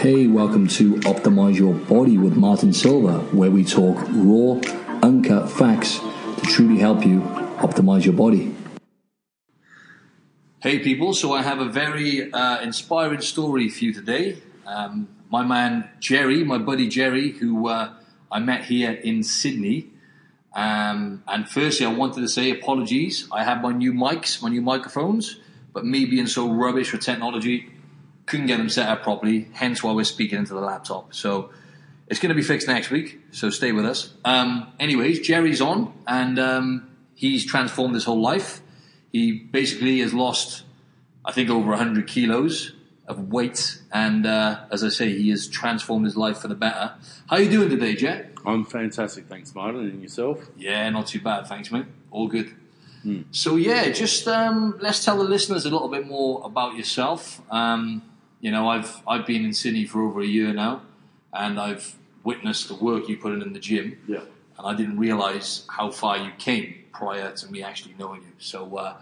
Hey, welcome to Optimize Your Body with Martin Silva, where we talk raw, uncut facts to truly help you optimize your body. Hey, people, so I have a very uh, inspiring story for you today. Um, my man Gerry, my buddy Gerry, who uh, I met here in Sydney. Um, and firstly, I wanted to say apologies. I have my new mics, my new microphones, but me being so rubbish with technology, couldn't get them set up properly, hence why we're speaking into the laptop. So it's going to be fixed next week, so stay with us. Um, anyways, Gerry's on, and um, he's transformed his whole life. He basically has lost, I think, over 100 kilos of weight, and uh, as I say, he has transformed his life for the better. How are you doing today, Jer? I'm fantastic, thanks, Martin, and yourself? Yeah, not too bad, thanks, mate. All good. Hmm. So yeah, just um, let's tell the listeners a little bit more about yourself. Um, you know, I've I've been in Sydney for over a year now, and I've witnessed the work you put in in the gym. Yeah. And I didn't realise how far you came prior to me actually knowing you. So, uh,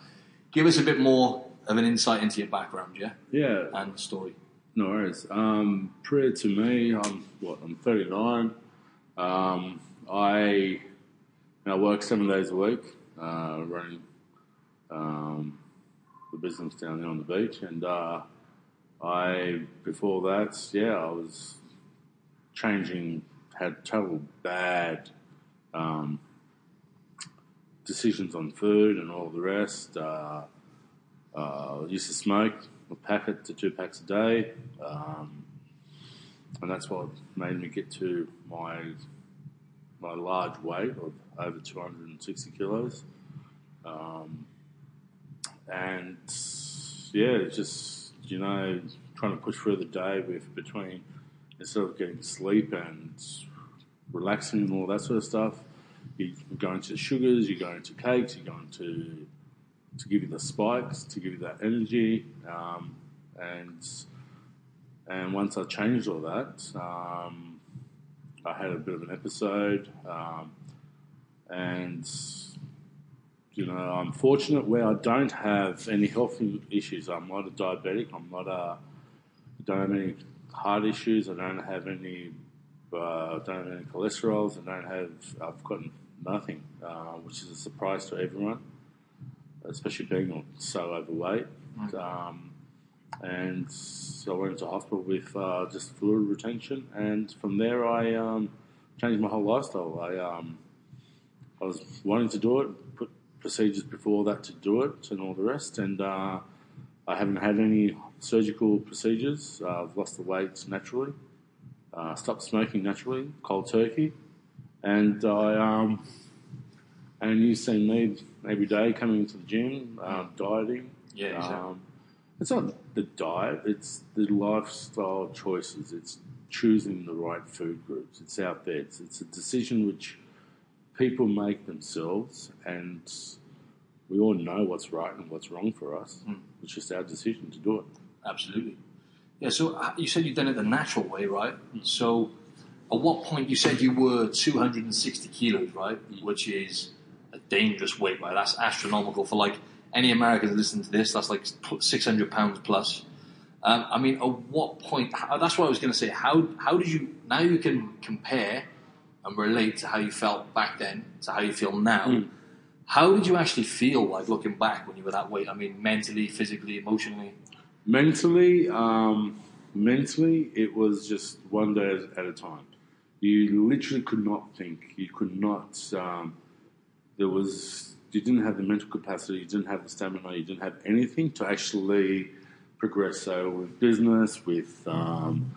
give us a bit more of an insight into your background, yeah. Yeah. And story. No worries. Um, prior to me, I'm what? I'm 39. Um, I I work seven days a week, uh, running um, the business down there on the beach, and uh, I before that, yeah, I was changing, had total bad um, decisions on food and all the rest. Uh, uh, used to smoke a packet to two packs a day, um, and that's what made me get to my my large weight of over 260 kilos. Um, and yeah, just you know, trying to push through the day with between instead of getting sleep and relaxing and all that sort of stuff, you're going to sugars, you're going to cakes, you're going to to give you the spikes, to give you that energy, um, and and once I changed all that, um, I had a bit of an episode, um, and you know, I'm fortunate where I don't have any health issues. I'm not a diabetic. I'm not a. Don't have any heart issues. I don't have any. Uh, don't have any cholesterols. I don't have. I've got nothing, uh, which is a surprise to everyone, especially being so overweight. Um, and so I went into hospital with uh, just fluid retention, and from there I um, changed my whole lifestyle. I um, I was wanting to do it, put procedures before that to do it and all the rest. And uh, I haven't had any surgical procedures. Uh, I've lost the weight naturally, uh, stopped smoking naturally, cold turkey, and I um, and you see me every day coming to the gym, uh, dieting. Yeah, exactly. Um, it's not the diet; it's the lifestyle choices. It's choosing the right food groups. It's out there. It's, it's a decision which people make themselves, and we all know what's right and what's wrong for us. Mm. It's just our decision to do it. Absolutely. Yeah. So uh, you said you've done it the natural way, right? Mm. So at what point you said you were 260 kilos, right? Mm. Which is a dangerous weight, right? That's astronomical for like any Americans listening to this. That's like 600 pounds plus. Um, I mean, at what point? How, that's what I was going to say. How how did you now you can compare and relate to how you felt back then to how you feel now. Mm. How did you actually feel like looking back when you were that weight? I mean, mentally, physically, emotionally. Mentally, um, mentally, it was just one day at a time. You literally could not think. You could not. Um, there was. You didn't have the mental capacity. You didn't have the stamina. You didn't have anything to actually progress. So with business, with um,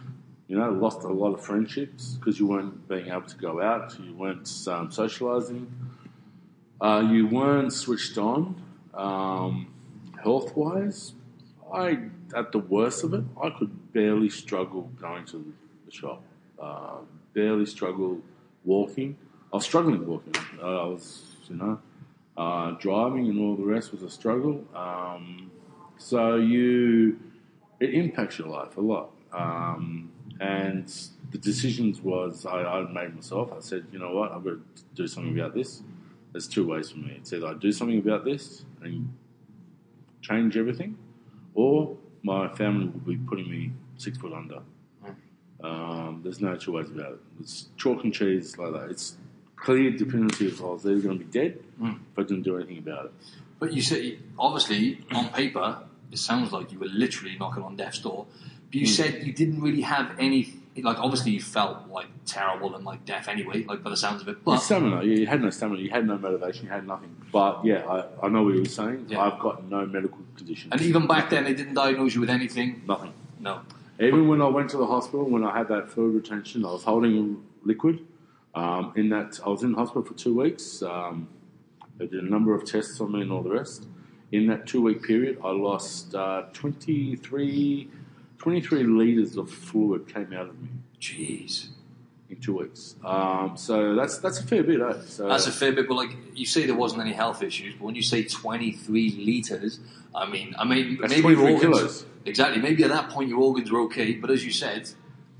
you know, lost a lot of friendships because you weren't being able to go out, you weren't um, socialising, uh, you weren't switched on. Um, health wise, I, at the worst of it, I could barely struggle going to the shop, uh, barely struggle walking. I was struggling walking. I was, you know, uh, driving and all the rest was a struggle. Um, so you, it impacts your life a lot. Um, and the decisions was I, I made myself. I said, you know what, I've got to do something about this. There's two ways for me. It's either I do something about this and change everything, or my family will be putting me six foot under. Um, there's no two ways about it. It's chalk and cheese like that. It's clear, dependency definitive. I was either going to be dead Mm. if I didn't do anything about it. But you say, obviously, on paper, it sounds like you were literally knocking on death's door. But you said you didn't really have any, like, obviously you felt like terrible and like death anyway, like by the sounds of it. Your But stamina, you had no stamina, you had no motivation, you had nothing. But yeah, I, I know what you were saying. Yeah. I've got no medical condition. and even back then, they didn't diagnose you with anything. nothing. No. Even when I went to the hospital, when I had that fluid retention, I was holding liquid. Um, in that, I was in hospital for two weeks. Um, they did a number of tests on me and all the rest. In that two week period, I lost uh, 23, 23 litres of fluid came out of me Jeez. in two weeks. Um, so that's that's a fair bit, eh? So, That's a fair bit, but like you say, there wasn't any health issues. But when you say twenty-three liters, I mean, I mean, That's maybe your 23 organs kilos. exactly. Maybe at that point your organs were okay, but as you said,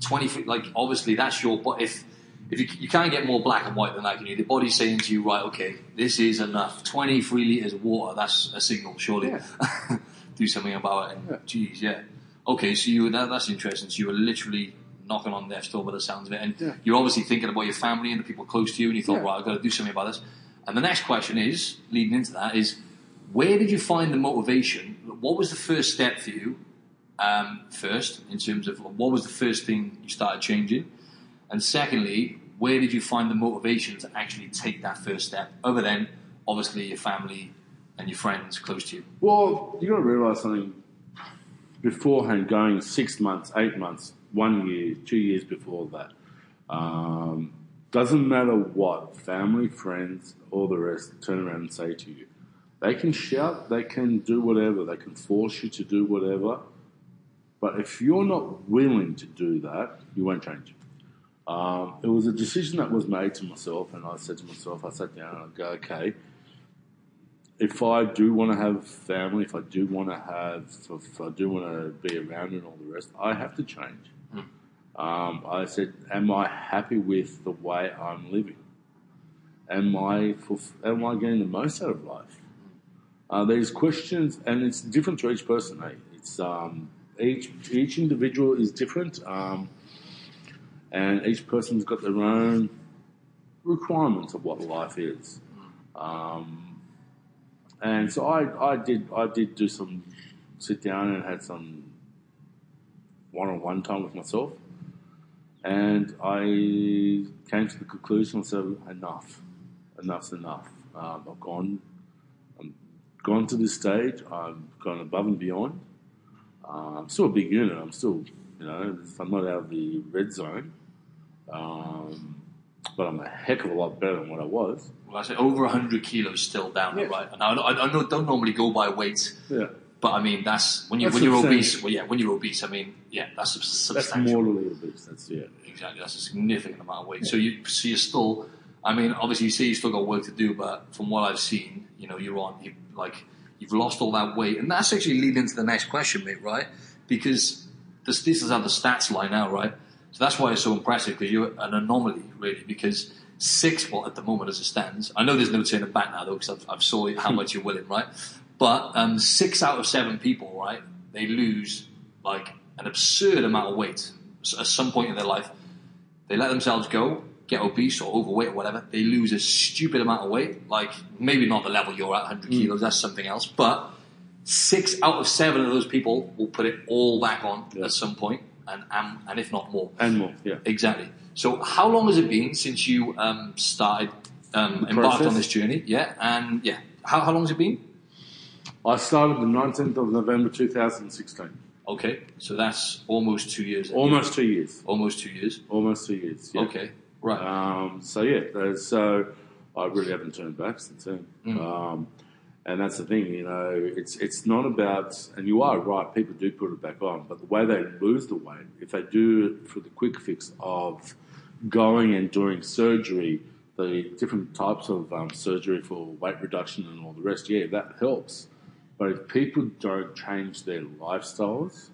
twenty. Like obviously that's your. But if if you, you can't get more black and white than that, can you? The body's saying to you, right, okay, this is enough. Twenty-three liters of water. That's a signal, surely. Yeah. Do something about it. And, Yeah. Geez, yeah. Okay, so you that, that's interesting. So you were literally knocking on death's door by the sounds of it, and Yeah. you're obviously thinking about your family and the people close to you, and you thought, Yeah. right, I've got to do something about this. And the next question is, leading into that, is where did you find the motivation? What was the first step for you? Um, first, in terms of what was the first thing you started changing, and secondly, where did you find the motivation to actually take that first step, other than obviously your family and your friends close to you? Well, you got to realise something beforehand. Going six months, eight months, one year, two years before that, um, doesn't matter what family, friends, all the rest turn around and say to you. They can shout, they can do whatever, they can force you to do whatever. But if you're not willing to do that, you won't change. Um, it was a decision that was made to myself, and I said to myself, I sat down and I go, okay, if I do want to have family, if I do want to have, if I do want to be around and all the rest, I have to change. Um, I said, am I happy with the way I'm living? Am I, am I getting the most out of life? Uh, these questions, and it's different to each person. Eh? It's um, each each individual is different, um, and each person's got their own requirements of what life is. Um, and so I, I did I did do some sit down and had some one on one time with myself, and I came to the conclusion said enough, enough's enough. Um, I've gone, I'm gone to this stage. I've gone above and beyond. Uh, I'm still a big unit. I'm still, you know, I'm not out of the red zone, um, but I'm a heck of a lot better than what I was. Well, I say over 100 kilos still down Yeah. right? And I, I, I don't normally go by weight, Yeah. but I mean that's when you That's when you're obese. Well, yeah, when you're obese, I mean, yeah, that's sub- That's substantial. mortally obese. That's yeah. Exactly, that's a significant amount of weight. So you so you're still. I mean, obviously, you say you still got work to do, but from what I've seen, you know, you're on. You, like you've lost all that weight, and that's actually leading into the next question, mate. Right? Because this this is how the stats line out, right? So that's why it's so impressive because you're an anomaly, really. Because six, well, at the moment as it stands, I know there's no turning back now though, because I've, I've saw how much you're willing, right? But um, six out of seven people, right, they lose like an absurd amount of weight at some point in their life. They let themselves go, get obese or overweight or whatever. They lose a stupid amount of weight, like maybe not the level you're at, 100 kilos. That's something else. But six out of seven of those people will put it all back on Yeah. at some point, and and, and if not more. And more, yeah. Exactly. So, how long has it been since you um, started um, embarked process? on this journey? Yeah, and yeah, how, how long has it been? I started the 19th of November 2016. Okay, so that's almost two years. Almost two years. almost two years. Almost two years. Yeah. Okay, right. Um, so yeah, so I really haven't turned back since then. Mm. Um, and that's the thing, you know, it's it's not about, and you are right, people do put it back on, but the way they lose the weight, if they do it for the quick fix of going and doing surgery, the different types of um, surgery for weight reduction and all the rest, yeah, that helps. But if people don't change their lifestyles,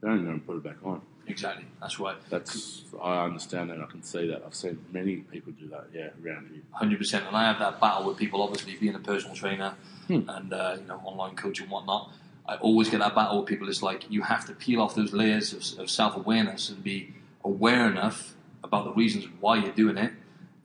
they don't going to put it back on. Exactly. That's right. That's I understand that. I can see that. I've seen many people do that. Yeah, around here. Hundred percent, and I have that battle with people. Obviously, being a personal trainer Hmm. and uh, you know online coach and whatnot, I always get that battle with people. It's like you have to peel off those layers of, of self awareness and be aware enough about the reasons why you're doing it,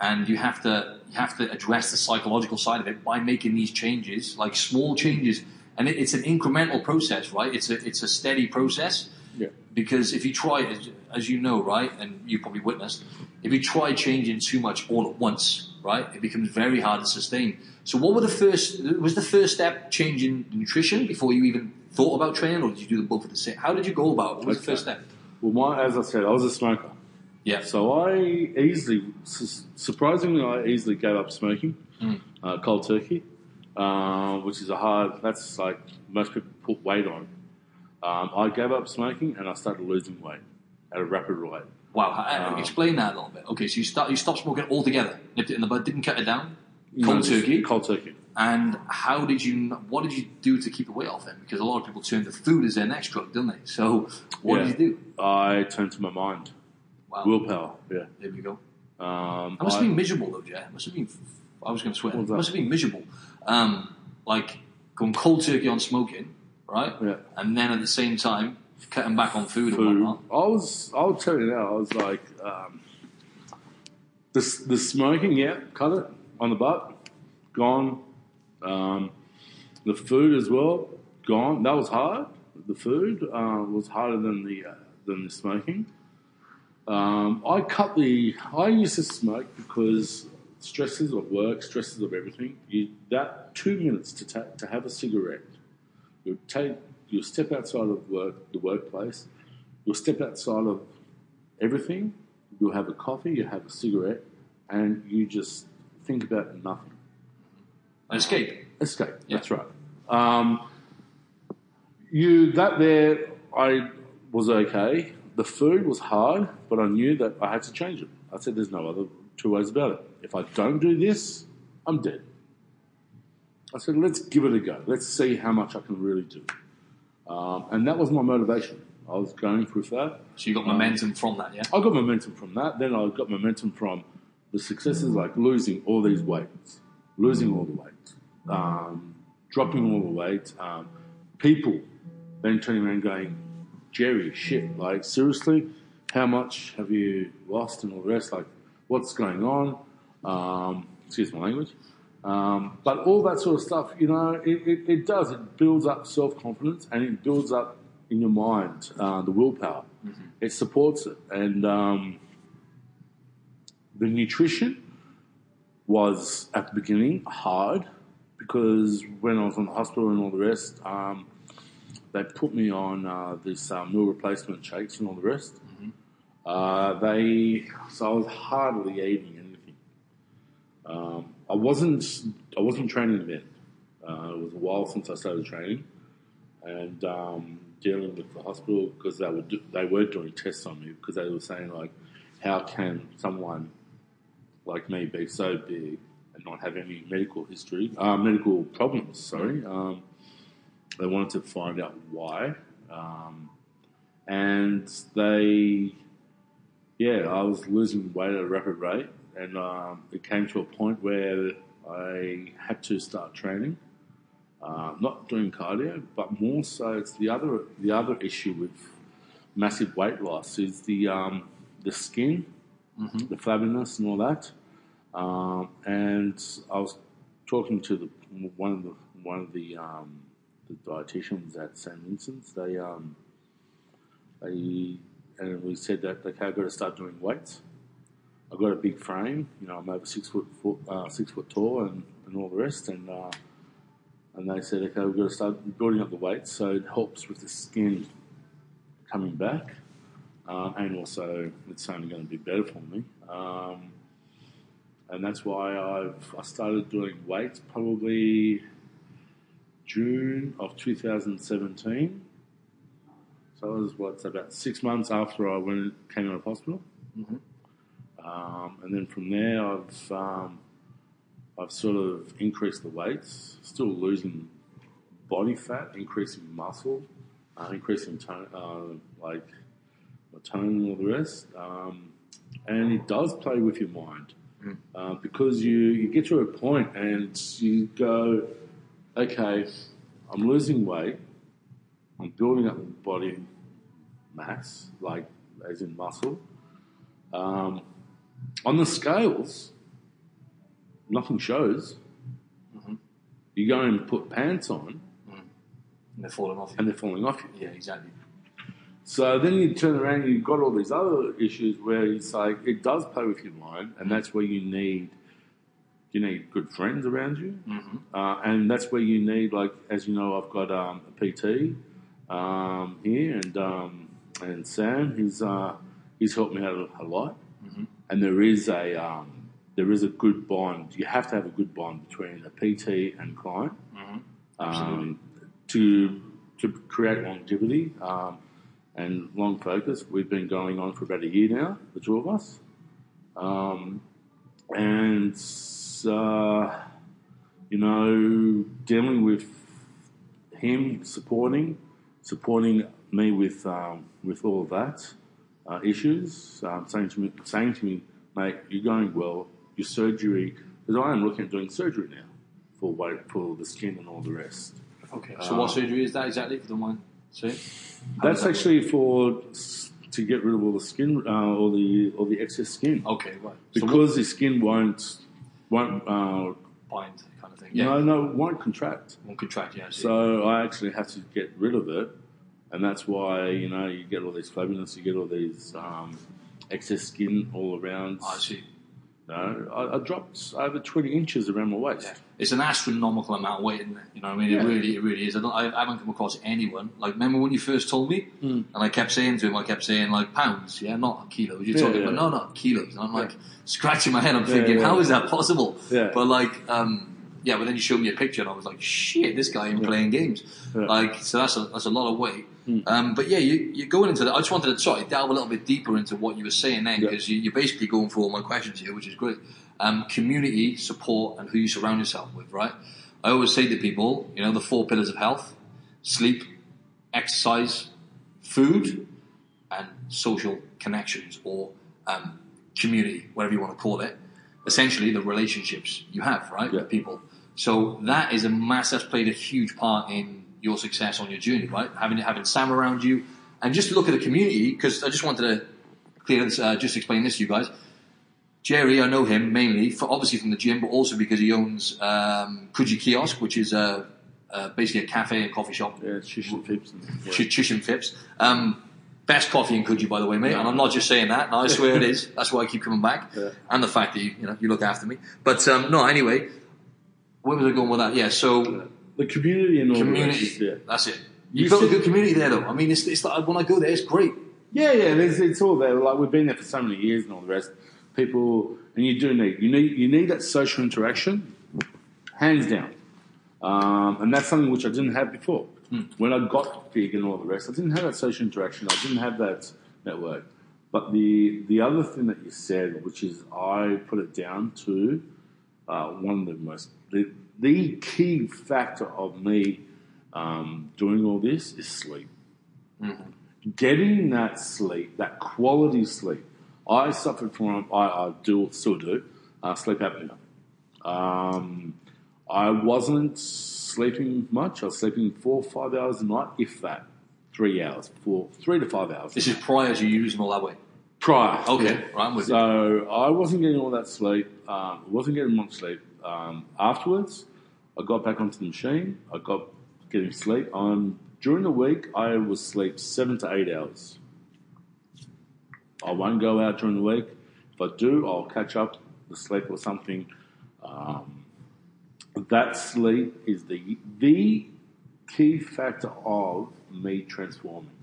and you have to you have to address the psychological side of it by making these changes, like small changes. And it, it's an incremental process, right? It's a it's a steady process Yeah. because if you try, as, as you know, right, and you probably witnessed, if you try changing too much all at once, right, it becomes very hard to sustain. So, what were the first? Was the first step changing nutrition before you even thought about training, or did you do the both at the same? How did you go about? it? What was the first step? Well, my, as I said, I was a smoker. Yeah. So I easily, surprisingly, I easily gave up smoking, Mm. uh, cold turkey, uh, which is a hard. That's like most people put weight on. Um, I gave up smoking and I started losing weight at a rapid rate. Wow. Um, explain that a little bit. Okay, so you start you stopped smoking altogether, nipped it in the bud, didn't cut it down. Cold No, turkey. Cold turkey. And how did you? What did you do to keep the weight off then? Because a lot of people turn to food as their next drug, don't they? So what Yeah. did you do? I turned to my mind, Wow. willpower. Yeah. there we go. Um, It must I- have been miserable though, Jeff. It must have been. I was going to swear. What It was that? must have been miserable. Um, like going cold turkey on smoking, right? Yeah. And then at the same time cutting back on food, and whatnot. I was, I'll tell you now, I was like, um, the, the smoking, yeah, cut it on the butt, gone. Um, the food as well, gone. That was hard. The food uh, was harder than the uh, than the smoking. Um, I cut the. I used to smoke because stresses of work, stresses of everything. You, that two minutes to ta- to have a cigarette You'll take, you'll step outside of work, the workplace. You'll step outside of everything. You'll have a coffee. You have a cigarette, and you just think about nothing. Escape. Escape. Yeah. That's right. Um, you that there, I was okay. The food was hard, but I knew that I had to change it. I said, "There's no other two ways about it. If I don't do this, I'm dead." I said, "Let's give it a go. Let's see how much I can really do." Um, and that was my motivation. I was going through that. So you got momentum from that, yeah. I got momentum from that. Then I got momentum from the successes like losing all these weights, losing all the weight, um, dropping all the weight. Um, people then turning around going, Gerry, shit, like seriously, how much have you lost and all the rest? Like, what's going on? Um, excuse my language. Um, but all that sort of stuff, you know, it, it, it does. It builds up self confidence and it builds up in your mind uh, the willpower. It supports it. And um, the nutrition was at the beginning hard because when I was in the hospital and all the rest, um, they put me on uh, this uh, meal replacement shakes and all the rest. Uh, they so I was hardly eating anything. Um, I wasn't I wasn't training then. Uh, it was a while since I started training, and um, dealing with the hospital because they were do, they were doing tests on me because they were saying like, how can someone like me be so big and not have any medical history, uh, medical problems? Sorry, um, they wanted to find out why, um, and they, yeah, I was losing weight at a rapid rate, and um, it came to a point where I had to start training. Uh, not doing cardio, but more so it's the other the other issue with massive weight loss is the um, the skin, the flabbiness, and all that. Um, and I was talking to the one of the one of the um, the dietitians at St Vincent's. They um, they and we said that okay, I've got to start doing weights. I've got a big frame, you know, I'm over six foot, foot uh, six foot tall, and, and all the rest, and uh, and they said, okay, we've got to start building up the weight so it helps with the skin coming back, um, and also it's only going to be better for me. Um, and that's why I've I started doing weights probably June of 2017. So it was what's about six months after I went came out of hospital, um, and then from there I've um, I've sort of increased the weights, still losing body fat, increasing muscle, uh, increasing tone, uh, like my tone and all the rest. Um, and it does play with your mind uh, because you, you get to a point and you go, okay, I'm losing weight, I'm building up body mass, like as in muscle. Um, on the scales, nothing shows. Mm-hmm. You go and put pants on, And they're falling off. and they're falling off you. yeah, exactly. So then you turn around and you've got all these other issues where it's like it does play with your mind, and that's where you need you need good friends around you, Mm-hmm. uh, and that's where you need like as you know I've got um, a PT um, here, and um, and Sam he's uh, he's helped me out a, a lot, Mm-hmm. And there is a um, there is a good bond. You have to have a good bond between a PT and client Mm-hmm. Um, to to create longevity um, and long focus. We've been going on for about a year now, the two of us, um, and uh, you know, dealing with him supporting supporting me with um, with all of that uh, issues, um, saying to me saying to me, mate, you're going well. Your surgery, because I am looking at doing surgery now for weight, for the skin and all the rest. Okay. So what surgery is that exactly? Don't mind saying. How That's that actually for to get rid of all the skin, uh, all the all the excess skin. Okay, right. So because the skin won't won't uh, bind kind of thing. Yeah. no no won't contract. Won't contract. Yeah. I. So I actually have to get rid of it, and that's why you know you get all these flabbiness, you get all these um, excess skin all around. I see. No, I, I dropped over twenty inches around my waist. Yeah. It's an astronomical amount of weight, isn't it? You know what I mean? Yeah. It really, it really is. I, don't, I haven't come across anyone like. Remember when you first told me, Mm. and I kept saying to him, I kept saying like pounds, yeah, not kilos. You're Yeah, talking about no, not kilos. And I'm like scratching my head. I'm thinking, how is that possible? Yeah. But like, um, yeah. But then you showed me a picture, and I was like, shit, this guy ain't Yeah. playing games. Yeah. Like, so that's a that's a lot of weight. Mm. Um, but yeah, you, you're going into that. I just wanted to sorry delve a little bit deeper into what you were saying then, Yeah. because you, you're basically going through all my questions here, which is great. Um, community support and who you surround yourself with, right? I always say to people, you know, the four pillars of health: sleep, exercise, food, and social connections or um, community, whatever you want to call it. Essentially, the relationships you have, right, Yeah. with people. So that is a mass. That's played a huge part in your success on your journey, right? Having having Sam around you, and just look at the community. Because I just wanted to clear this, uh, just explain this to you guys. Gerry, I know him mainly for obviously from the gym, but also because he owns um, Kiosk, which is uh, basically a cafe and coffee shop Yeah, shish and fips. And, yeah. Chish and Phipps. Um, best coffee in Coogee, by the way, mate. And I'm not just saying that. No, I swear it is. That's why I keep coming back. Yeah. And the fact that you, you know, you look after me. But um, no, anyway, where was I going with that? Yeah, so The community and all the community. rest, yeah. That's it. You've You got a good community there, though. I mean, it's, it's like when I go there, it's great. Yeah, yeah, there's, it's all there. Like we've been there for so many years and all the rest. People, and you do need you need you need that social interaction, hands down. Um, and that's something which I didn't have before. When I got big and all the rest, I didn't have that social interaction. I didn't have that network. But the the other thing that you said, which is I put it down to uh, one of the most the, the key factor of me um, doing all this is sleep getting that sleep, that quality sleep. I suffered from, I, I do, still do, uh, sleep apnea. Um, I wasn't sleeping much. I was sleeping four or five hours a night, if that. Three hours, four, three to five hours. This is prior to you using all that weight. prior. Okay, yeah. right, I'm with you. So I wasn't getting all that sleep. Um, wasn't getting much sleep. Um, afterwards, I got back onto the machine. I got getting sleep. Um, during the week, I was sleep seven to eight hours. I won't go out during the week. If I do, I'll catch up the sleep or something. Um, that sleep is the the key factor of me transforming.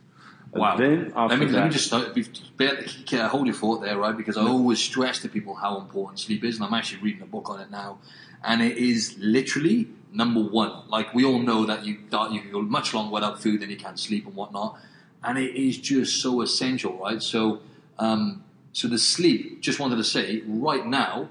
Wow. Then after let me that, let me just start, be- bear- uh, hold your thought there, right? Because I always stress to people how important sleep is, and I'm actually reading a book on it now, and it is literally number one. Like we all know that you that you can go much longer without food than you can sleep and whatnot, and it is just so essential, right? So, um, so the sleep. Just wanted to say, right now,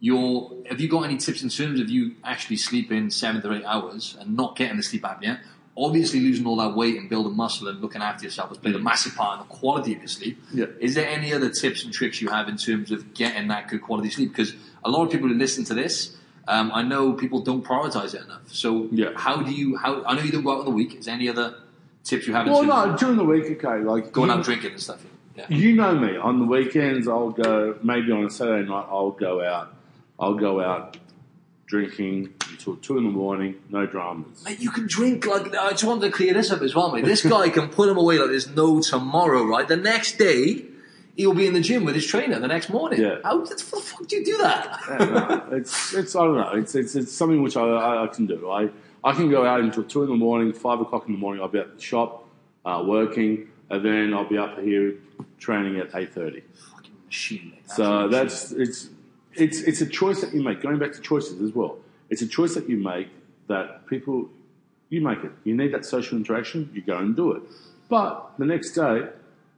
you're, have you got any tips in terms of you actually sleeping seven to eight hours and not getting the sleep apnea? Obviously, losing all that weight and building muscle and looking after yourself has played a massive part in the quality of your sleep. Yeah. Is there any other tips and tricks you have in terms of getting that good quality sleep? Because a lot of people who listen to this, um, I know people don't prioritize it enough. So, Yeah. how do you? How I know you don't go out on the week. Is there any other tips you have in Well, terms no, of during the week, okay, like going out drinking and stuff? Yeah. You know me. On the weekends, I'll go. Maybe on a Saturday night, I'll go out. I'll go out drinking until two in the morning. No dramas. Mate, you can drink like I just wanted to clear this up as well, mate. This guy can put him away like there's no tomorrow, right? The next day, he'll be in the gym with his trainer the next morning. Yeah. How the fuck do you do that? Yeah, no, it's it's I don't know. It's it's, it's something which I, I, I can do. I I can go out until two in the morning, five o'clock in the morning. I'll be at the shop uh, working, and then I'll be up here training at eight thirty. Fucking machine, mate. So Absolute that's it's it's it's a choice that you make. Going back to choices as well, it's a choice that you make that people you make it. You need that social interaction. You go and do it. But the next day,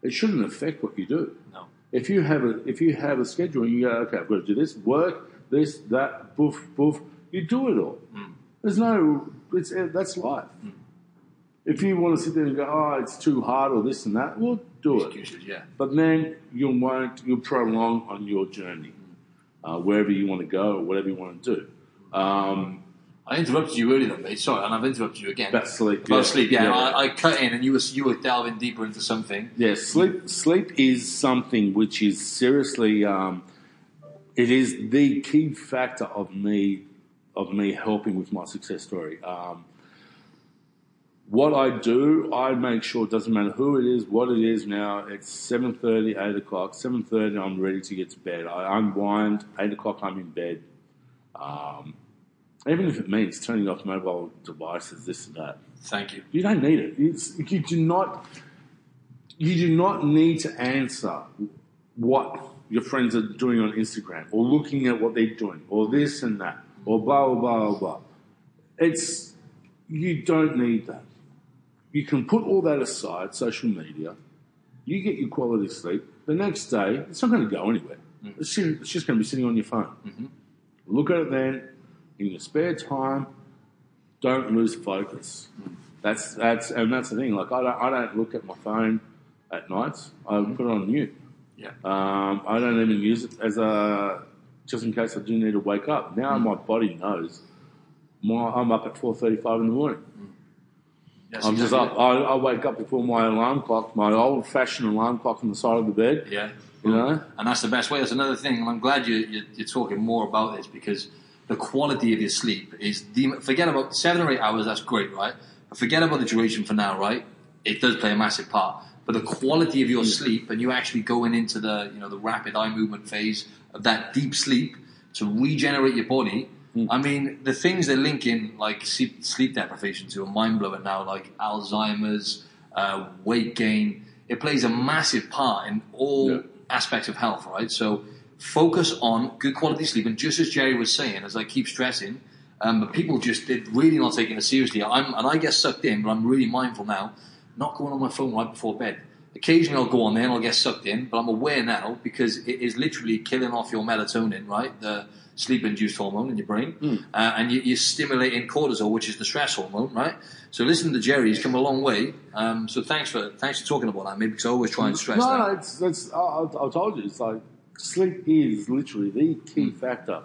it shouldn't affect what you do. No. If you have a if you have a schedule and you go, okay, I've got to do this work, this, that, boof, boof, you do it all. There's no it's uh, that's life. If you want to sit there and go, oh, it's too hard or this and that, well, do it. Yeah. But then you won't you'll prolong on your journey, uh, wherever you want to go or whatever you want to do. Um, I interrupted you earlier, though, mate. Sorry, and I've interrupted you again. about sleep. About yeah. sleep, yeah. yeah. I, I cut in, and you were you were delving deeper into something. Yeah, sleep. Sleep is something which is seriously. Um, it is the key factor of me, of me helping with my success story. Um, what I do, I make sure it doesn't matter who it is, what it is. Now it's 7.30, 8 o'clock. Seven thirty, I'm ready to get to bed. I unwind. Eight o'clock, I'm in bed. Um, even if it means turning off mobile devices, this and that. Thank you. You don't need it. It's, you do not. You do not need to answer what your friends are doing on Instagram or looking at what they're doing or this and that or blah blah blah blah. blah. It's you don't need that. You can put all that aside. Social media. You get your quality sleep. The next day, it's not going to go anywhere. Mm-hmm. It's, just, it's just going to be sitting on your phone. Mm-hmm. Look at it then in your spare time. Don't lose focus. That's that's and that's the thing. Like I don't I don't look at my phone at nights. I mm-hmm. put it on mute. Yeah. Um, I don't even use it as a just in case I do need to wake up. Now my body knows. My, I'm up at four thirty-five in the morning. I'm just up. I, I wake up before my alarm clock, my old-fashioned alarm clock on the side of the bed. Yeah. You know, And that's the best way. That's another thing. And I'm glad you, you, you're talking more about this because the quality of your sleep is forget about seven or eight hours. That's great, right? But forget about the duration for now, right? It does play a massive part. But the quality of your hmm. sleep and you actually going into the you know the rapid eye movement phase of that deep sleep to regenerate your body. I mean, the things they're linking like sleep, sleep deprivation to are mind blowing now, like Alzheimer's, uh, weight gain. It plays a massive part in all Yeah. aspects of health, right? So focus on good quality sleep. And just as Gerry was saying, as I keep stressing, um, but people just they're really not taking it seriously. I'm, and I get sucked in, but I'm really mindful now, not going on my phone right before bed. Occasionally I'll go on there and I'll get sucked in, but I'm aware now because it is literally killing off your melatonin, right? The sleep-induced hormone in your brain, uh, and you, you're stimulating cortisol, which is the stress hormone, right? So listen to Gerry; he's come a long way. Um, so thanks for thanks for talking about that, maybe because I always try and stress no, that. no, it's, it's I, I told you, it's like sleep is literally the key factor.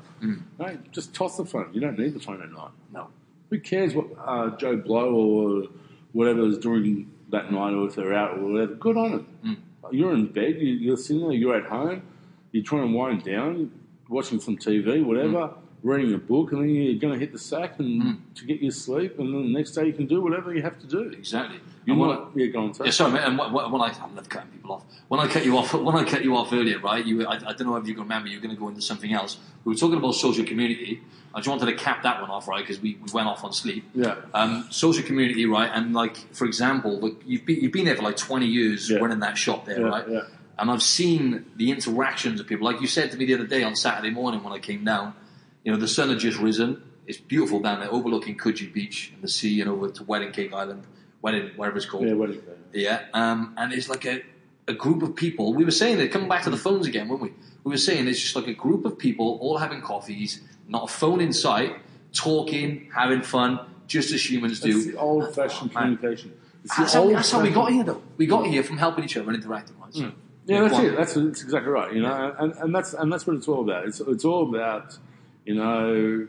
Right? Just toss the phone. You don't need the phone at night. No. Who cares what uh, Joe Blow or whatever is doing that night, or if they're out or whatever? Good on them. Mm. You're in bed. You, you're sitting there. You're at home. You're trying to wind down, watching some TV, whatever, mm. Reading a book, and then you're going to hit the sack and to get your sleep, and then the next day you can do whatever you have to do. Exactly. You want, yeah, go on. Sorry. Yeah, sorry, mate. And when, when I, I love cutting people off. When I cut you off, when I cut you off earlier, right? You, I, I don't know if you can remember. You're going to go into something else. We were talking about social community. I just wanted to cap that one off, right? Because we, we went off on sleep. Yeah. Um, social community, right? And like, for example, you've been, you've been there for like twenty years, Yeah. running that shop there, Yeah, right? yeah. And I've seen the interactions of people. Like you said to me the other day on Saturday morning when I came down. You know, the sun had just risen. It's beautiful down there, overlooking Coogee Beach and the sea, and over to Wedding Cake Island, Wedding, whatever it's called. Yeah, that? Yeah, um, and it's like a, a group of people. We were saying it, coming back to the phones again, weren't we? We were saying it's just like a group of people all having coffees, not a phone in sight, talking, having fun, just as humans It's do. the old-fashioned Man. communication. It's the That's how, that's how we got here, though. We got here from helping each other and interacting, right? So, Yeah, that's One. it. That's, that's exactly right. You know, and, and that's and that's what it's all about. It's it's all about, you know,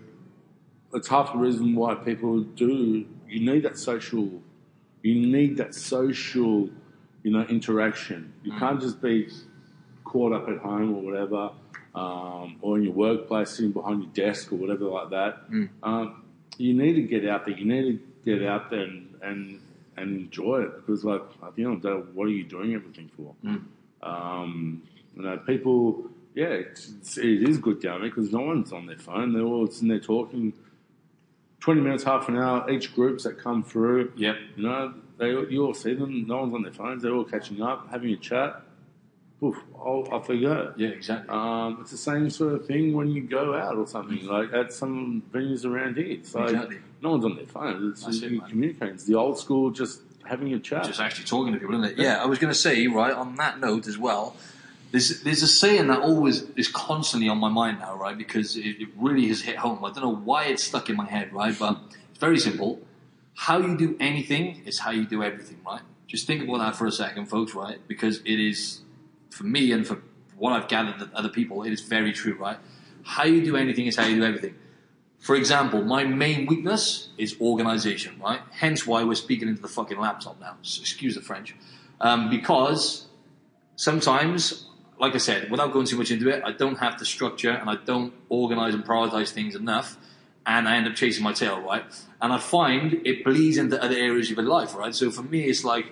it's half the reason why people do. You need that social, you need that social you know, interaction. You can't just be caught up at home or whatever, um, or in your workplace, sitting behind your desk or whatever like that. Um, you need to get out there. You need to get out there and and, and enjoy it because, like, at the end of the day, what are you doing everything for? Um, you know, people, yeah, it's, it's, good down there because no one's on their phone. They're all sitting there talking. Twenty minutes, half an hour. Each groups that come through, Yep. you know, they you all see them. No one's on their phones. They're all catching up, having a chat. Poof, off off they go. Yeah, exactly. Um, it's the same sort of thing when you go out or something like at some venues around here. It's like Exactly. no one's on their phone. It's That's just it, communicating. It's the old school, just having a chat. just actually talking to people, isn't it? Yeah, I was going to say, right, on that note as well, there's, there's a saying that always is constantly on my mind now, right, because it, it really has hit home. I don't know why it's stuck in my head, right, but it's very simple. How you do anything is how you do everything, right? Just think about that for a second, folks, right? Because it is, for me and for what I've gathered with other people, it is very true, right? How you do anything is how you do everything. For example, my main weakness is organization, right? Hence why we're speaking into the fucking laptop now. Excuse the French. Um, because sometimes, like I said, without going too much into it, I don't have the structure and I don't organize and prioritize things enough, and I end up chasing my tail, right? And I find it bleeds into other areas of your life, right? So for me, it's like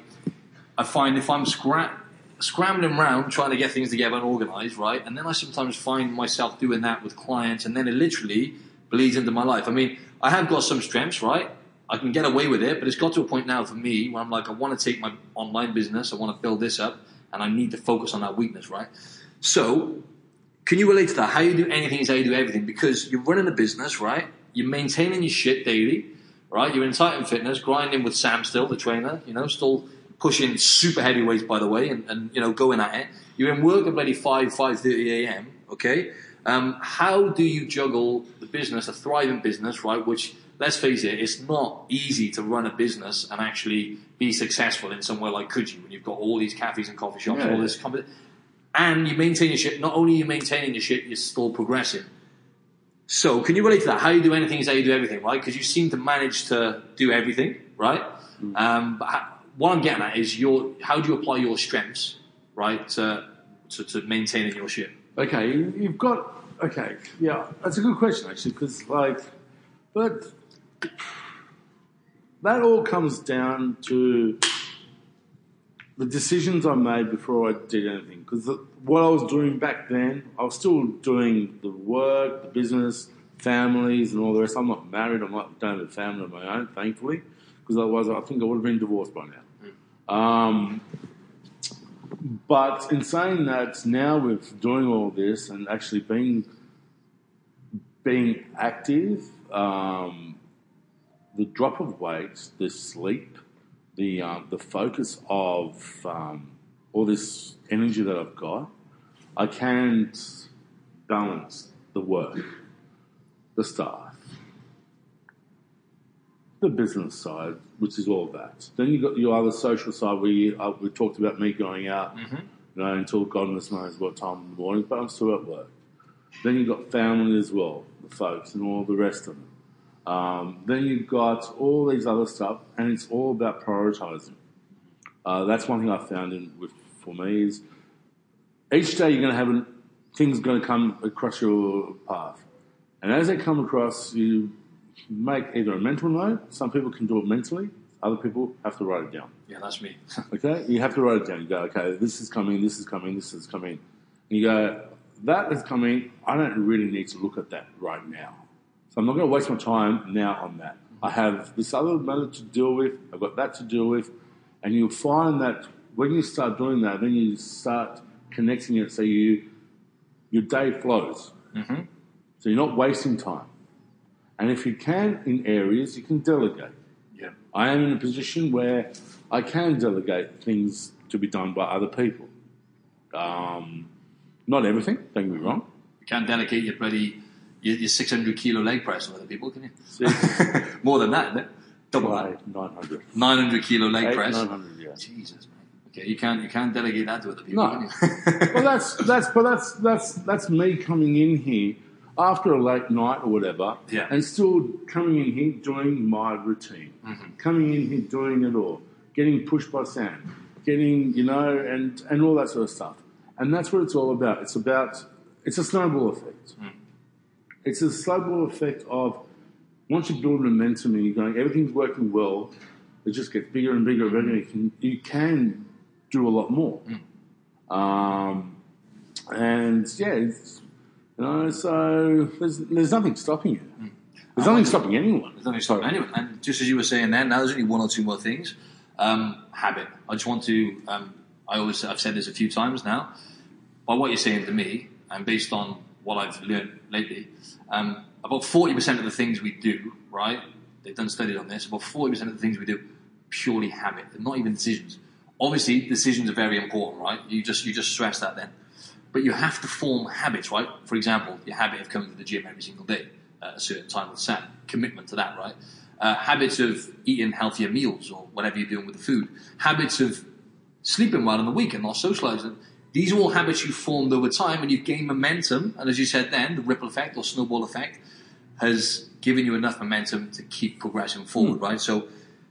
I find if I'm scra- scrambling around trying to get things together and organized, right? And then I sometimes find myself doing that with clients, and then it literally bleeds into my life. I mean, I have got some strengths, right? I can get away with it, but it's got to a point now for me where I'm like, I want to take my online business, I want to build this up, and I need to focus on that weakness, right? So, can you relate to that? How you do anything is how you do everything because you're running a business, right? You're maintaining your shit daily, right? You're in Titan Fitness, grinding with Sam still, the trainer, you know, still pushing super heavy weights, by the way, and, and you know, going at it. You're in work at bloody 5, 5.30 a.m., okay? Um, how do you juggle the business, a thriving business, right? Which, let's face it, it's not easy to run a business and actually be successful in somewhere like Coogee when you've got all these cafes and coffee shops and all this company and you maintain your shit. Not only are you maintaining your shit, you're still progressing. So, can you relate to that? How you do anything is how you do everything, right? Because you seem to manage to do everything, right? Um, but how, what I'm getting at is your how do you apply your strengths, right, to to, to maintaining your shit? Okay, you've got. Okay, yeah, that's a good question actually, because like, but that all comes down to the decisions I made before I did anything. Because what I was doing back then, I was still doing the work, the business, families, and all the rest. I'm not married. I'm not don't have a family of my own, thankfully, because otherwise I think I would have been divorced by now. Um, but in saying that, now with doing all this and actually being being active, um, the drop of weight, the sleep, the um, the focus of um, all this energy that I've got, I can't balance the work, the staff, the business side, which is all that. Then you got your other social side where you, uh, we talked about me going out, you know, until goodness knows what time in the morning, but I'm still at work. Then you've got family as well, the folks, and all the rest of them. Um, then you've got all these other stuff, and it's all about prioritizing. Uh, that's one thing I found in with for me is each day you're going to have an, things going to come across your path, and as they come across, you make either a mental note. Some people can do it mentally. Other people have to write it down. Yeah, that's me. Okay, you have to write it down. You go, okay, this is coming, this is coming, this is coming. And you go, that is coming. I don't really need to look at that right now. So I'm not going to waste my time now on that. I have this other matter to deal with. I've got that to deal with, and you'll find that when you start doing that, then you start connecting it so you your day flows. Mm-hmm. So you're not wasting time. And if you can, in areas, you can delegate. Yeah. I am in a position where I can delegate things to be done by other people. Um, not everything, don't get me wrong. You can't delegate your bloody your, your 600 kilo leg press to other people, can you? More than that, isn't it? Double that. 900. 900 kilo leg Eight, press. 900, yeah. Jesus, man. Okay, you can't you can't delegate that to other people. No. can you? well, that's that's but that's that's that's me coming in here after a late night or whatever, Yeah. and still coming in here doing my routine, Mm-hmm. coming in here doing it all, getting pushed by Sam, getting, you know, and, and all that sort of stuff. And that's what it's all about. It's about, it's a snowball effect. It's a snowball effect of once you build momentum and you're going, everything's working well, it just gets bigger and bigger and bigger. You can, you can do a lot more. Um, and yeah, it's, you know, so there's, there's nothing stopping you. There's nothing stopping anyone. There's nothing stopping anyone. And just as you were saying then, now there's only one or two more things. Um, habit. I just want to. Um, I always I've said this a few times now. By what you're saying to me, and based on what I've learned lately, um, about forty percent of the things we do, right? They've done studies on this. About forty percent of the things we do, purely habit. They're not even decisions. Obviously, decisions are very important, right? You just you just stress that then. But you have to form habits, right? For example, your habit of coming to the gym every single day at a certain time with Sam, commitment to that, right? Uh, habits of eating healthier meals or whatever you're doing with the food, habits of sleeping well in the weekend, not socializing. These are all habits you formed over time and you've gained momentum. And as you said then, the ripple effect or snowball effect has given you enough momentum to keep progressing forward, hmm. right? So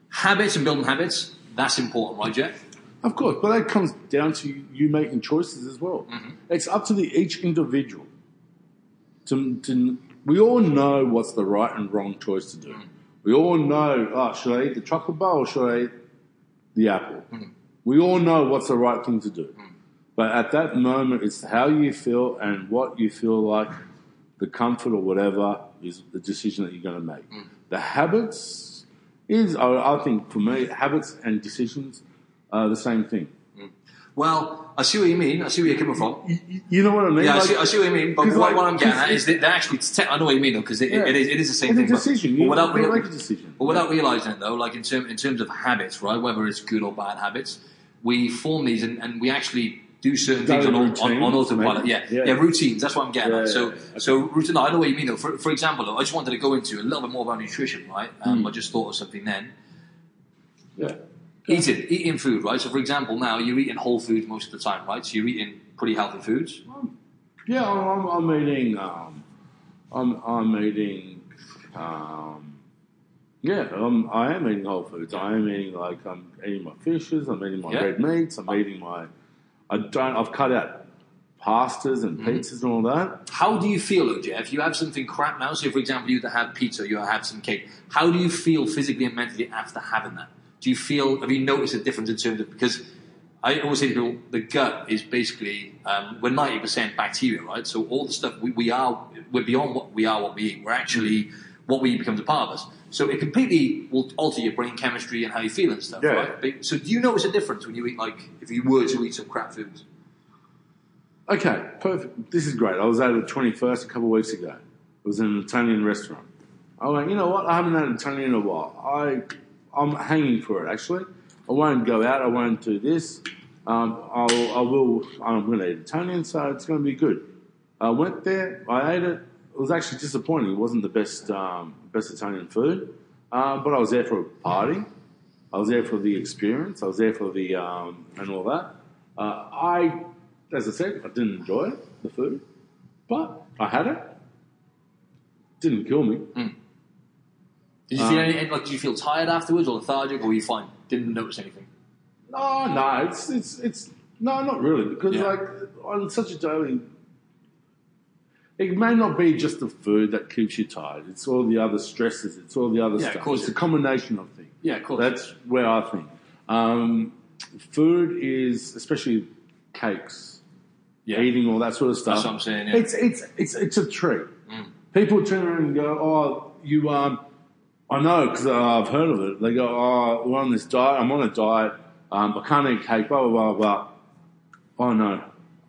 habits and building habits, that's important, right, Jeff? Of course, but that comes down to you making choices as well. Mm-hmm. It's up to the each individual. To, to we all know what's the right and wrong choice to do. Mm. We all know, oh, should I eat the chocolate bar or should I eat the apple? Mm. We all know what's the right thing to do. Mm. But at that moment, it's how you feel and what you feel like, the comfort or whatever is the decision that you're going to make. Mm. The habits is, I, I think, for me, habits and decisions are the same thing. Mm. Well, I see what you mean. I see where you're coming from. You, you know what I mean? Yeah, I see, I see what you mean. But what, like, what I'm getting at is that they're actually. Te- I know what you mean though, because it, Yeah. it, is, it is the same It's a thing. but- decision. But, You without gotta make a decision. But without realizing it though, like in, term, in terms of habits, right? Whether it's good or bad habits, we form these and, and we actually do certain things on, Daily on, on, autopilot. Yeah. yeah, Yeah. routines. That's what I'm getting Yeah, at. So, yeah, yeah. so routine. I know what you mean though. For, for example, I just wanted to go into a little bit more about nutrition, right? Um, Hmm. I just thought of something then. Yeah. Eating, eating food, right? So, for example, now you're eating whole foods most of the time, right? So you're eating pretty healthy foods. Yeah, I'm, I'm, eating. Um, I'm, I'm eating. Um, yeah, I'm, I am eating whole foods. I am eating like I'm eating my fishes. I'm eating my red meats. I'm eating my. I don't. I've cut out pastas and pizzas and all that. How do you feel, though, If You have something crap now. So, for example, you have pizza, you have some cake. How do you feel physically and mentally after having that? Do you feel? Have you noticed a difference in terms of because I always say to people, the gut is basically um, we're ninety percent bacteria, right? So all the stuff we, we are, we're beyond what we are, what we eat. We're actually what we eat becomes a part of us. So it completely will alter your brain chemistry and how you feel and stuff, Yeah. right? But- So do you notice a difference when you eat like if you were to eat some crap foods? Okay, perfect. This is great. I was at the 21st a couple of weeks ago. It was in an Italian restaurant. I went, you know what? I haven't had Italian in a while. I, I'm hanging for it, actually. I won't go out. I won't do this. Um, I'll, I will. I'm going to eat Italian, so it's going to be good. I went there. I ate it. It was actually disappointing. It wasn't the best, um, best Italian food, uh, but I was there for a party. I was there for the experience. I was there for the um, and all that. Uh, I, as I said, I didn't enjoy it, the food, but I had it. Didn't kill me. Did you feel Um, any, like? Did you feel tired afterwards, or lethargic, or were you fine? Didn't notice anything. No, no, it's it's it's no, not really, because Yeah. like on such a daily, it may not be just the food that keeps you tired. It's all the other stresses. It's all the other Yeah, of stuff. course It's a combination of things. Yeah, of course. That's where I think. Um, food is, especially cakes, Yeah. eating all that sort of stuff. That's what I'm saying, yeah. It's it's it's it's a treat. People turn around and go, "Oh, you um." I know because I've heard of it. They go, "Oh, we're on this diet. I'm on a diet. Um, I can't eat cake." Blah blah blah blah. Oh no,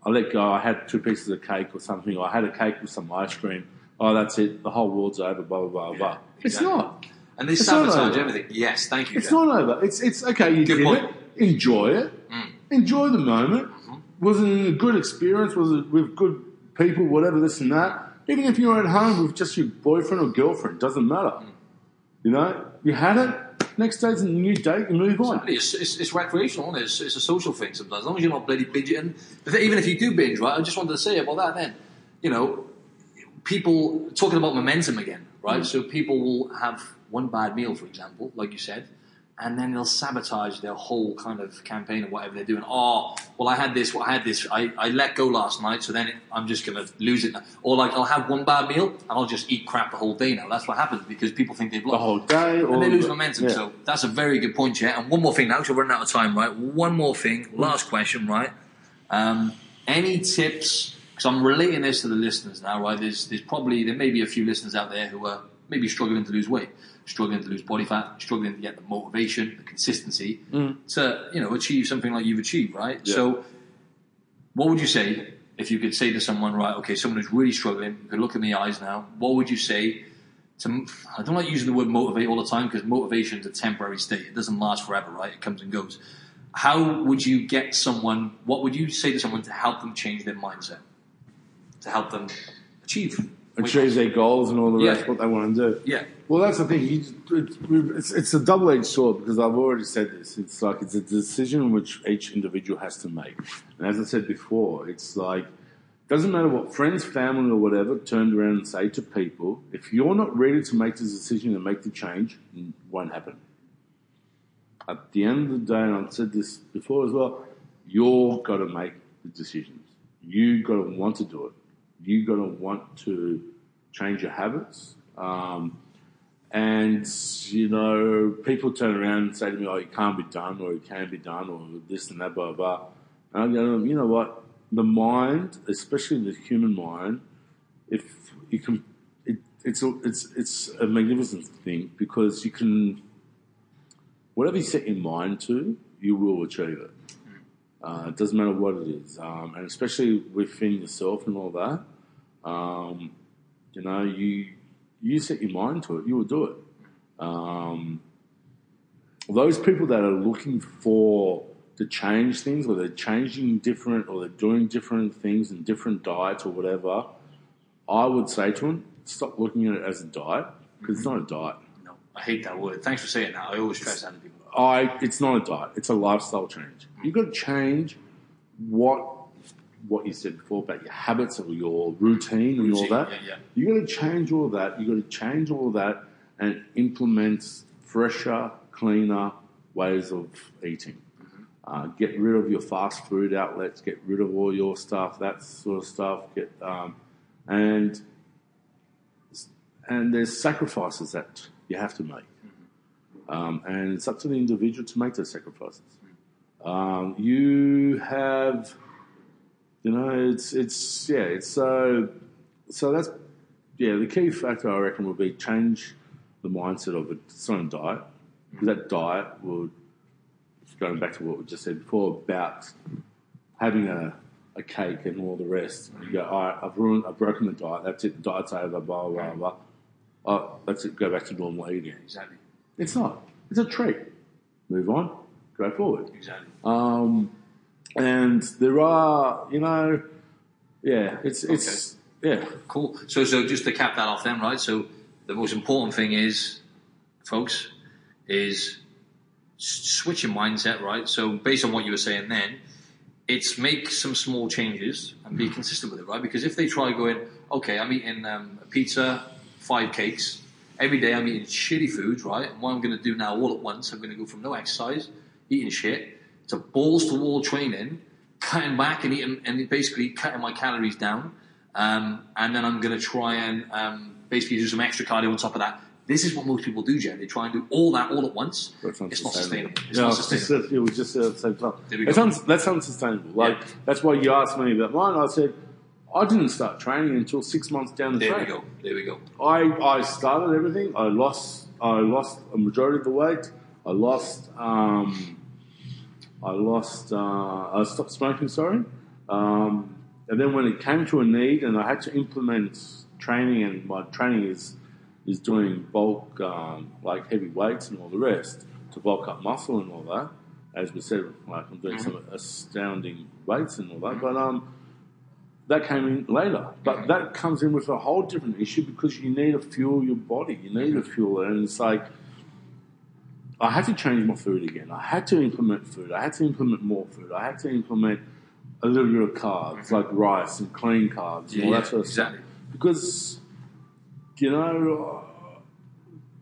I let go. I had two pieces of cake or something. Or I had a cake with some ice cream. Oh, that's it. The whole world's over. Blah blah blah blah. It's exactly. not. And they It's not sabotage over. everything. Yes, thank you. It's Jeff. not over. It's it's okay. You Good did point. it. Enjoy it. Mm. Enjoy the moment. Mm-hmm. Was it a good experience? Was it with good people? Whatever this and that. Even if you're at home with just your boyfriend or girlfriend, doesn't matter. Mm. You know, you had it. Next day's a new date. You move on. Exactly. It's, it's, it's recreational, isn't it? It's, it's a social thing sometimes. As long as you're not bloody binging. But even if you do binge, right? I just wanted to say about that then. You know, people talking about momentum again, right? Mm. So people will have one bad meal, for example, like you said, and then they'll sabotage their whole kind of campaign or whatever they're doing. Oh, well, I had this, well, I had this, I, I let go last night, so then it, I'm just going to lose it. Now. Or like I'll have one bad meal and I'll just eat crap the whole day now. That's what happens because people think they've lost. The whole day, or And they lose momentum. yeah. So that's a very good point, yeah. And one more thing now, because we're running out of time, right? One more thing, last question, right? Um, any tips? Because I'm relating this to the listeners now, right? There's, there's probably there may be a few listeners out there who are maybe struggling to lose weight, struggling to lose body fat, struggling to get the motivation, the consistency mm. to you know achieve something like you've achieved, right? Yeah. So, what would you say if you could say to someone, right? Okay, someone who's really struggling, you could look in the eyes now. What would you say? To, I don't like using the word motivate all the time because motivation is a temporary state. It doesn't last forever, right? It comes and goes. How would you get someone? What would you say to someone to help them change their mindset, to help them achieve? weight achieve their goals and all the Yeah. rest, what they want to do. Yeah, Well, that's the thing. It's, it's, a double edged sword because I've already said this. It's like it's a decision which each individual has to make. And as I said before, it's like doesn't matter what friends, family, or whatever turned around and say to people. If you're not ready to make the decision and make the change, it won't happen. At the end of the day, and I've said this before as well, you're got to make the decisions. You've got to want to do it. You've got to want to change your habits. Um, and you know, people turn around and say to me, "Oh, it can't be done, or it can be done, or this and that, blah blah." blah. And I go, to them, "You know what? The mind, especially the human mind, if you can, it, it's a, it's it's a magnificent thing because you can, whatever you set your mind to, you will achieve it. Uh, it doesn't matter what it is, um, and especially within yourself and all that. Um, you know, you you set your mind to it, you will do it. Um, those people that are looking for to change things, or they're changing different, or they're doing different things and different diets or whatever, I would say to them, stop looking at it as a diet because it's not a diet. no, I hate that word. Thanks for saying that. I always stress that to people. I, it's not a diet; it's a lifestyle change. You've got to change what what you said before about your habits or your routine and all that. yeah, yeah. You got to change all that. You got to change all of that and implement fresher, cleaner ways of eating. Mm-hmm. Uh, get rid of your fast food outlets. Get rid of all your stuff, that sort of stuff. Get um, and and there's sacrifices that you have to make, um, and it's up to the individual to make those sacrifices. Um, you have, you know, it's it's yeah, it's so so that's yeah. The key factor I reckon would be change the mindset of it. It's not a diet because that diet would going back to what we just said before about having a, a cake and all the rest. You go, all right, I've ruined, I've broken the diet. That's it. The diet's over. Blah blah blah. Oh, that's it. Go back to normal eating. Exactly, It's not. It's a treat. Move on. Go forward. exactly. Um, and there are, you know, yeah, it's it's yeah, Cool. So, so just to cap that off, then, right? So, the most important thing is, folks, is switch your mindset, right? So, based on what you were saying then, it's make some small changes and be consistent with it, right? Because if they try going, okay, I'm eating um, a pizza, five cakes every day, I'm eating shitty foods, right? And what I'm going to do now all at once, I'm going to go from no exercise, eating shit, to balls to wall training, cutting back and eating, and basically cutting my calories down. Um, and then I'm going to try and um, basically do some extra cardio on top of that. This is what most people do, Jen. They try and do all that all at once. that's It's not sustainable. It's no, not it's sustainable. just, it was just at the same time. There we It's go. un, that's unsustainable. Like Yeah. that's why you asked me about mine. I said I didn't start training until six months down the There we go. There we go. I, I started everything. I lost I lost a majority of the weight. I lost um, I lost uh, I stopped smoking. Sorry, um, and then when it came to a need, and I had to implement training, and my training is is doing bulk um, like heavy weights and all the rest to bulk up muscle and all that. As we said, like I'm doing some astounding weights and all that, but um that came in later. But that comes in with a whole different issue because you need to fuel your body. You need to fuel it. And it's like, I had to change my food again. I had to implement food. I had to implement more food. I had to implement a little bit of carbs, like rice and clean carbs and all that sort of exactly. stuff. Because, you know,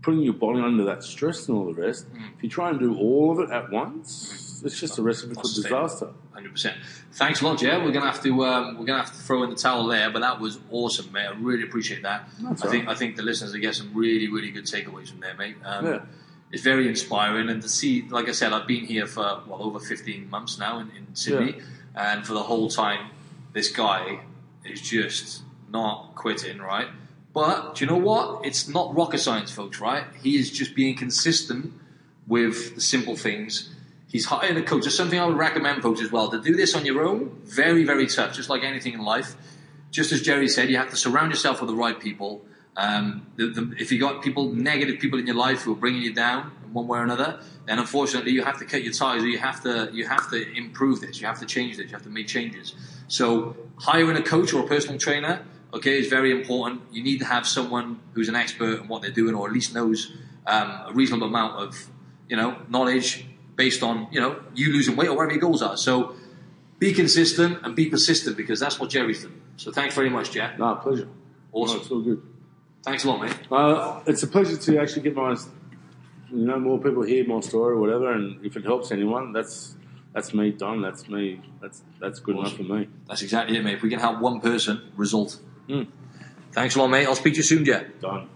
putting your body under that stress and all the rest. If you try and do all of it at once, it's just a recipe for disaster. Hundred percent. Thanks a lot, Jer. We're gonna have to um, we're gonna have to throw in the towel there, but that was awesome, mate. I really appreciate that. That's I all think. I think the listeners will get some really really good takeaways from there, mate. Um, Yeah. It's very inspiring, and to see, like I said, I've been here for well over fifteen months now in, in Sydney, and for the whole time, this guy is just not quitting, right? But do you know what? It's not rocket science, folks, right? He is just being consistent with the simple things. He's hiring a coach. That's something I would recommend, folks, as well. To do this on your own, very, very tough, just like anything in life. Just as Gerry said, you have to surround yourself with the right people. Um, the, the, if you got people, negative people in your life who are bringing you down in one way or another, then unfortunately you have to cut your ties, or you have to you have to improve this. You have to change this. You have to make changes. So hiring a coach or a personal trainer, okay, is very important. You need to have someone who's an expert in what they're doing, or at least knows um, a reasonable amount of you know knowledge based on you know you losing weight or whatever your goals are. So be consistent and be persistent because that's what Gerry's done. So thanks very much, Jeff. No, pleasure. Awesome. No, all good. Thanks a lot, mate. Uh, it's a pleasure to actually get my, you know, more people hear my story or whatever, and if it helps anyone, that's that's me done. That's me. That's that's good enough for me. That's exactly it, mate. If we can help one person, result. Hmm. Thanks a lot, mate. I'll speak to you soon, Jack. Done.